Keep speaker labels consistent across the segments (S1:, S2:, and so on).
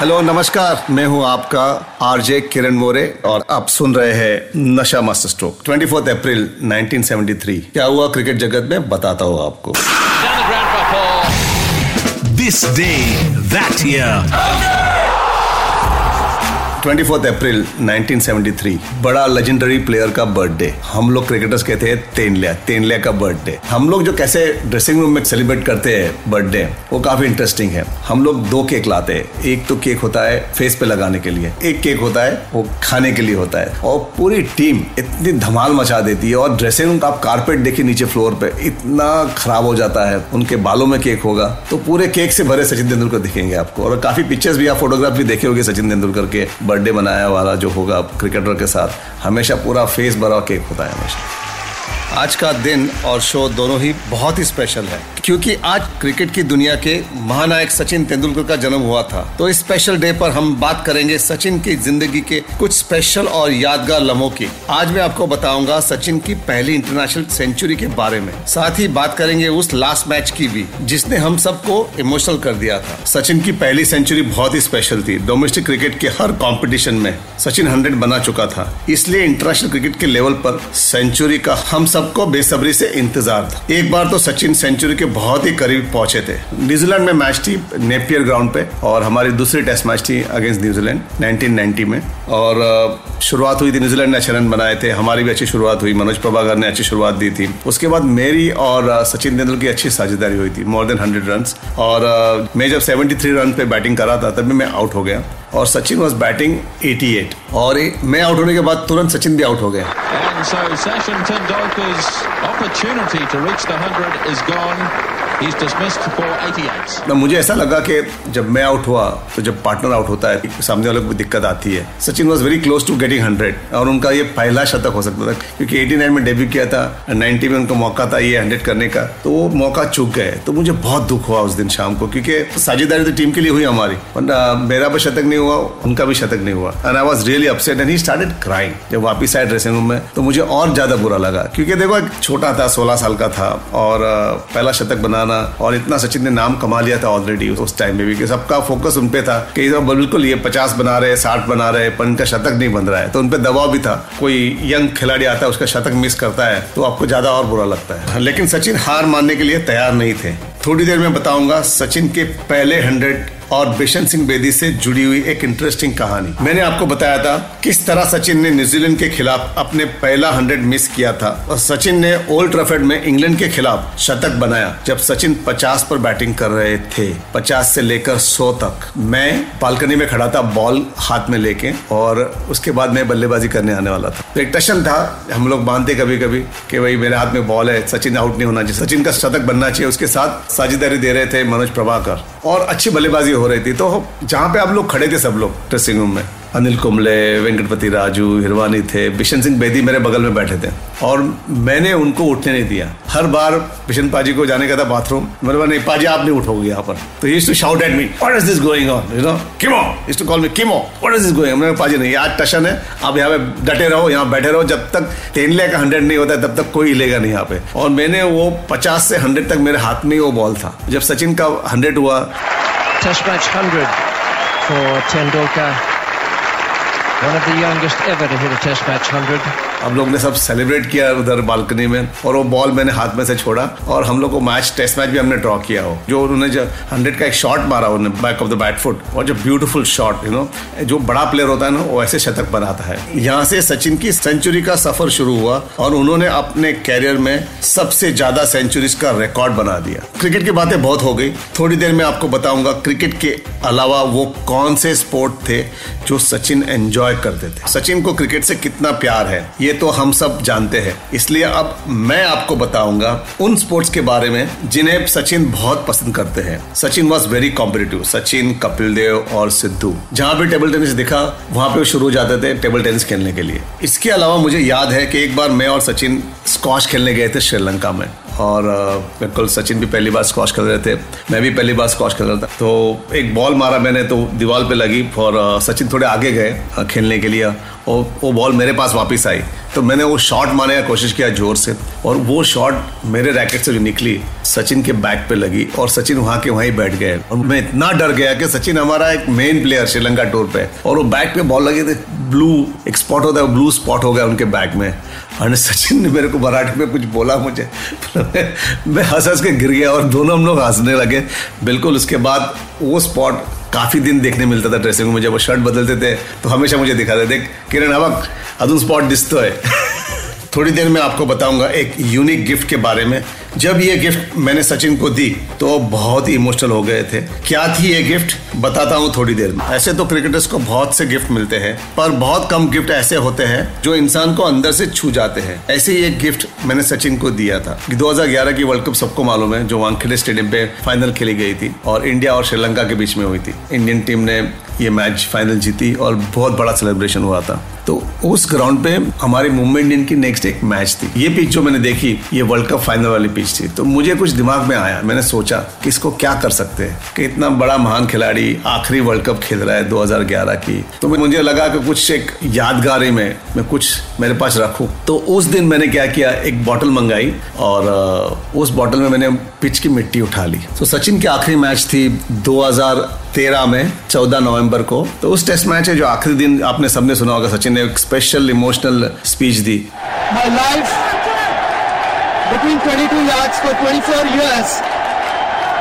S1: Hello नमस्कार। मैं हूँ आपका आरजे किरण मोरे और आप सुन रहे हैं नशा मास्टर स्ट्रोक 24 अप्रैल 1973 क्या हुआ क्रिकेट जगत में? बताता हूँ आपको।
S2: This day that year.
S1: 24 April 1973 बड़ा लेजेंडरी प्लेयर का बर्थडे हम लोग क्रिकेटर्स कहते हैं तेनलिया तेनलिया का बर्थडे हम लोग जो कैसे ड्रेसिंग रूम में सेलिब्रेट करते हैं बर्थडे वो काफ़ी इंटरेस्टिंग है। हम लोग दो केक लाते हैं। एक तो केक होता है फेस पे लगाने के लिए, एक केक होता है, वो खाने के लिए होता है। और पूरी टीम इतनी धमाल मचा देती है और ड्रेसिंग रूम का आप कारपेट देखिए नीचे फ्लोर पे, इतना खराब हो जाता है। उनके बालों में केक होगा। तो पूरे केक से भरे सचिन तेंदुलकर दिखेंगे आपको। और काफ़ी पिक्चर्स भी आप फोटोग्राफ भी देखे होंगे सचिन तेंदुलकर के बर्थडे मनाया वाला जो होगा क्रिकेटर के साथ, हमेशा पूरा फेस भरा केक होता है हमेशा। आज का दिन और शो दोनों ही बहुत ही स्पेशल है। क्योंकि आज क्रिकेट की दुनिया के महानायक सचिन तेंदुलकर का जन्म हुआ था। तो इस स्पेशल डे पर हम बात करेंगे सचिन की ज़िंदगी के कुछ स्पेशल और यादगार लम्हों की। आज मैं आपको बताऊँगा सचिन की पहली इंटरनेशनल सेंचुरी के बारे में। साथ ही बात करेंगे उस लास्ट मैच की भी, जिसने हम सबको इमोशनल कर दिया था। सचिन की पहली सेंचुरी बहुत ही स्पेशल थी। डोमेस्टिक क्रिकेट के हर कॉम्पिटिशन में सचिन हंड्रेड बना चुका था। इसलिए इंटरनेशनल क्रिकेट के लेवल पर सेंचुरी का हम सबको बेसब्री से इंतज़ार था। एक बार तो सचिन सेंचुरी के बहुत ही करीब पहुँचे थे। न्यूजीलैंड में मैच थी नेपियर ग्राउंड पे और हमारी दूसरी टेस्ट मैच थी अगेंस्ट न्यूजीलैंड 1990 में। और शुरुआत हुई थी न्यूजीलैंड ने अच्छे रन बनाए थे। हमारी भी अच्छी शुरुआत हुई। मनोज प्रभाकर ने अच्छी शुरुआत दी थी। उसके बाद मेरी और सचिन तेंदुलकर की अच्छी साझेदारी हुई थी। मोर देन हंड्रेड रन और मैं जब 73 रन पे बैटिंग करा था तभी मैं आउट हो गया। और सचिन वॉज़ बैटिंग 88 और मैं आउट होने के बाद तुरंत सचिन भी आउट हो
S3: गए He's dismissed for 88.
S1: ना, मुझे ऐसा लगा कि जब मैं आउट हुआ तो जब पार्टनर आउट होता है, सामने वाले को दिक्कत आती है। Sachin was very close to getting hundred और उनका ये पहला शतक हो सकता था, क्योंकि 89 में डेब्यू किया था 90 में उनका मौका था ये हंड्रेड करने का। तो वो मौका चूक गए। तो मुझे बहुत दुख हुआ उस दिन शाम को, क्योंकि साझेदारी तो टीम के लिए हुई हमारी मेरा भी शतक नहीं हुआ, उनका भी शतक नहीं हुआ। And I was really upset and he started crying जब वापिस आए ड्रेसिंग रूम में। तो मुझे और ज़्यादा बुरा लगा, क्योंकि देखो छोटा था, सोलह साल का था, और पहला शतक बनाना, और इतना सचिन ने नाम कमा लिया था ऑलरेडी उस टाइम में भी सबका फोकस उन पे था कि बिल्कुल ये पचास बना रहे, साठ बना रहे, पर इनका शतक नहीं बन रहा है। तो उन पे दबाव भी था। कोई यंग खिलाड़ी आता है, उसका शतक मिस करता है तो आपको ज़्यादा और बुरा लगता है। लेकिन सचिन हार मानने के लिए तैयार नहीं थे। थोड़ी देर में बताऊँगा, सचिन के पहले हंड्रेड और बिशन सिंह बेदी से जुड़ी हुई एक इंटरेस्टिंग कहानी। मैंने आपको बताया था किस तरह सचिन ने न्यूजीलैंड के खिलाफ अपने पहला हंड्रेड मिस किया था और सचिन ने ओल्ड ट्रफेड में इंग्लैंड के खिलाफ शतक बनाया जब सचिन 50 पर बैटिंग कर रहे थे 50 से लेकर सौ तक। मैं बालकनी में खड़ा था बॉल हाथ में लेके और उसके बाद मैं बल्लेबाजी करने आने वाला था। तो एक टशन था, हम लोग मानते कभी कभी कि भाई मेरे हाथ में बॉल है, सचिन आउट नहीं होना चाहिए। सचिन का शतक बनना चाहिए, उसके साथ साझेदारी दे रहे थे मनोज प्रभाकर। और अच्छी बल्लेबाजी हो रही थी। तो जहाँ पे आप लोग खड़े थे सब लोग ड्रेसिंग रूम में अनिल कुंबले, वेंकटपति राजू, हिरवानी थे, बिशन सिंह बेदी मेरे बगल में बैठे थे। और मैंने उनको उठने नहीं दिया। हर बार बिशन पाजी को जाने का था बाथरूम। मैंने बोला, नहीं, पाजी, आप नहीं उठोगे यहाँ पर। तो he to shout at me what is this going on you know Kimo is to call me Kimo what is this going मैंने पाजी, नहीं, आज टशन है। आप यहाँ पे डटे रहो, यहाँ बैठे रहो। जब तक तेनलिया का हंड्रेड नहीं होता तब तक कोई हिलेगा नहीं यहाँ पे। और मैंने वो पचास से हंड्रेड तक मेरे हाथ में ही वो बॉल था। जब सचिन का हंड्रेड हुआ।
S4: Test match 100 for Tendulkar.
S1: हम लोग ने सब सेलिब्रेट किया उधर बालकनी में और वो बॉल मैंने हाथ में से छोड़ा और हम लोग को मैच टेस्ट मैच भी हमने ड्रॉ किया हो। जो उन्होंने जो हंड्रेड का एक शॉट मारा उन्होंने back of the bat foot और जो ब्यूटीफुल शॉट यू नो जो बड़ा प्लेयर होता है ना, वो ऐसे शतक बनाता है। यहाँ से सचिन की सेंचुरी का सफ़र शुरू हुआ और उन्होंने अपने कैरियर में सबसे ज़्यादा सेंचुरीज का रिकॉर्ड बना दिया। क्रिकेट की बातें बहुत हो गई। थोड़ी देर में आपको बताऊँगा क्रिकेट के अलावा वो कौन से स्पोर्ट थे जो सचिन एंजॉय करते थे सचिन को क्रिकेट से कितना प्यार है, ये तो हम सब जानते हैं। इसलिए अब मैं आपको बताऊँगा उन स्पोर्ट्स के बारे में जिन्हें सचिन बहुत पसंद करते हैं। Sachin was very competitive Sachin, Kapil Dev और सिद्धू। जहाँ भी टेबल टेनिस दिखा, वहाँ पे शुरू हो जाते थे टेबल टेनिस खेलने के लिए। इसके अलावा मुझे याद है कि एक बार मैं और सचिन स्कॉश खेलने गए थे श्रीलंका में। और बिल्कुल सचिन भी पहली बार स्कॉश खेल रहे थे, मैं भी पहली बार स्कॉश खेल रहा था। तो एक बॉल मारा मैंने तो दीवार पे लगी और सचिन थोड़े आगे गए खेलने के लिए और वो बॉल मेरे पास वापस आई। तो मैंने वो शॉट मारने का कोशिश किया ज़ोर से और वो शॉट मेरे रैकेट से जो निकली। सचिन के बैक पे लगी और सचिन वहाँ के वहीं बैठ गए। और मैं इतना डर गया कि सचिन हमारा एक मेन प्लेयर श्रीलंका टूर पे। और वो बैक पे बॉल लगी थी। ब्लू एक स्पॉट होता है ब्लू स्पॉट हो गया उनके बैक में। और सचिन ने मेरे को मराठी में कुछ बोला मुझे। मैं हंस हंस के गिर गया और दोनों हम लोग हंसने लगे। बिल्कुल उसके बाद वो स्पॉट काफ़ी दिन देखने मिलता था ड्रेसिंग में, जब वो शर्ट बदलते थे तो हमेशा मुझे दिखाते थे किरण हवक अदून स्पॉट है। थोड़ी देर में आपको बताऊँगा एक यूनिक गिफ्ट के बारे में। जब ये गिफ्ट मैंने सचिन को दी तो बहुत ही इमोशनल हो गए थे। क्या थी ये गिफ्ट? बताता हूँ थोड़ी देर में। ऐसे तो क्रिकेटर्स को बहुत से गिफ्ट मिलते हैं, पर बहुत कम गिफ्ट ऐसे होते हैं, जो इंसान को अंदर से छू जाते हैं। ऐसे ही एक गिफ्ट मैंने सचिन को दिया था। 2011 की वर्ल्ड कप सबको मालूम है, जो वानखेड़े स्टेडियम पे फाइनल खेली गई थी, और इंडिया और श्रीलंका के बीच में हुई थी। इंडियन टीम ने ये मैच फाइनल जीती, और बहुत बड़ा सेलिब्रेशन हुआ था। तो उस ग्राउंड पे हमारी मुंबई इंडियन की नेक्स्ट एक मैच थी। ये पिच जो मैंने देखी, ये वर्ल्ड कप फाइनल वाली पिच थी। तो मुझे कुछ दिमाग में आया। मैंने सोचा कि इसको क्या कर सकते हैं? कि इतना बड़ा महान खिलाड़ी आखिरी वर्ल्ड कप खेल रहा है 2011 की। तो मुझे लगा कि कुछ एक यादगारी में मैं कुछ मेरे पास रखूँ। तो उस दिन मैंने क्या किया? एक बॉटल मंगाई और उस बॉटल में मैंने पिच की मिट्टी उठा ली। तो सचिन की आखिरी मैच थी 2013 में 14 नवंबर को। तो उस टेस्ट मैच है जो आखिरी दिन आपने सबने सुना होगा। सचिन ने एक स्पेशल इमोशनल स्पीच दी।
S5: My life between 22 yards for 24 years.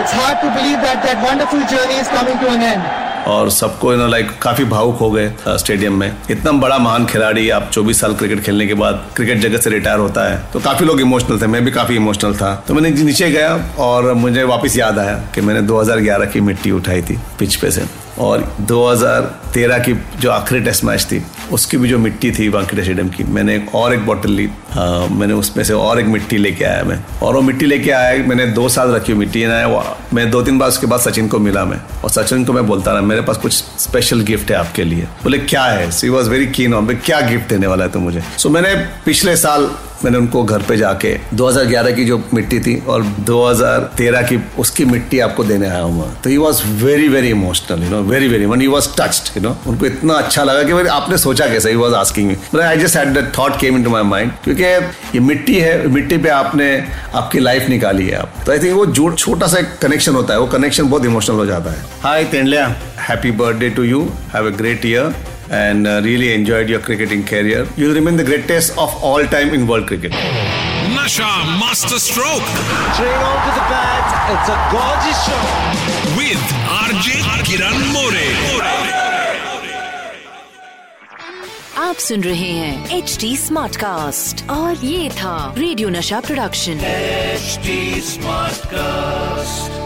S5: It's hard to believe that that wonderful journey is coming to an end.
S1: और सबको ना लाइक काफ़ी भावुक हो गए स्टेडियम में इतना बड़ा महान खिलाड़ी आप 24 साल क्रिकेट खेलने के बाद क्रिकेट जगत से रिटायर होता है तो काफ़ी लोग इमोशनल थे, मैं भी काफ़ी इमोशनल था तो मैंने नीचे गया और मुझे वापस याद आया कि मैंने 2011 की मिट्टी उठाई थी पिच पे से और 2013 की जो आखिरी टेस्ट मैच थी उसकी भी जो मिट्टी थी वानखेड़े स्टेडियम की मैंने एक और एक बॉटल ली। आ, मैंने उसमें से और एक मिट्टी लेके आया मैं। और वो मिट्टी लेके आया मैंने दो साल रखी हुई मिट्टी ना मैं दो तीन बार उसके बाद सचिन को मिला मैं। और सचिन को मैं बोलता रहा मेरे पास कुछ स्पेशल गिफ्ट है आपके लिए। बोले क्या है? She was very keen on क्या गिफ्ट देने वाला है तो मुझे? सो so, मैंने पिछले साल मैंने उनको घर पे जाके 2011 की जो मिट्टी थी और 2013 की उसकी मिट्टी आपको देने आया हूँ तो he was very very emotional you know very very one he was touched you know उनको इतना अच्छा लगा कि भाई आपने सोचा कैसे? He was asking me I just had that thought came into my mind क्योंकि ये मिट्टी है, मिट्टी पे आपने आपकी लाइफ निकाली है आप। तो आई थिंक वो जो छोटा सा कनेक्शन होता है, वो कनेक्शन बहुत इमोशनल हो जाता है। Hi Tendlya happy birthday to you have a great year and uh, really enjoyed your cricketing career. You'll remain the greatest of all time in world cricket.
S2: Nasha Master Stroke.
S4: Straight onto the bat. It's a gorgeous shot.
S2: With RJ Kiran More.
S6: आप सुन रहे हैं H D smart cast और ये था radio नशा production
S7: HD Smartcast.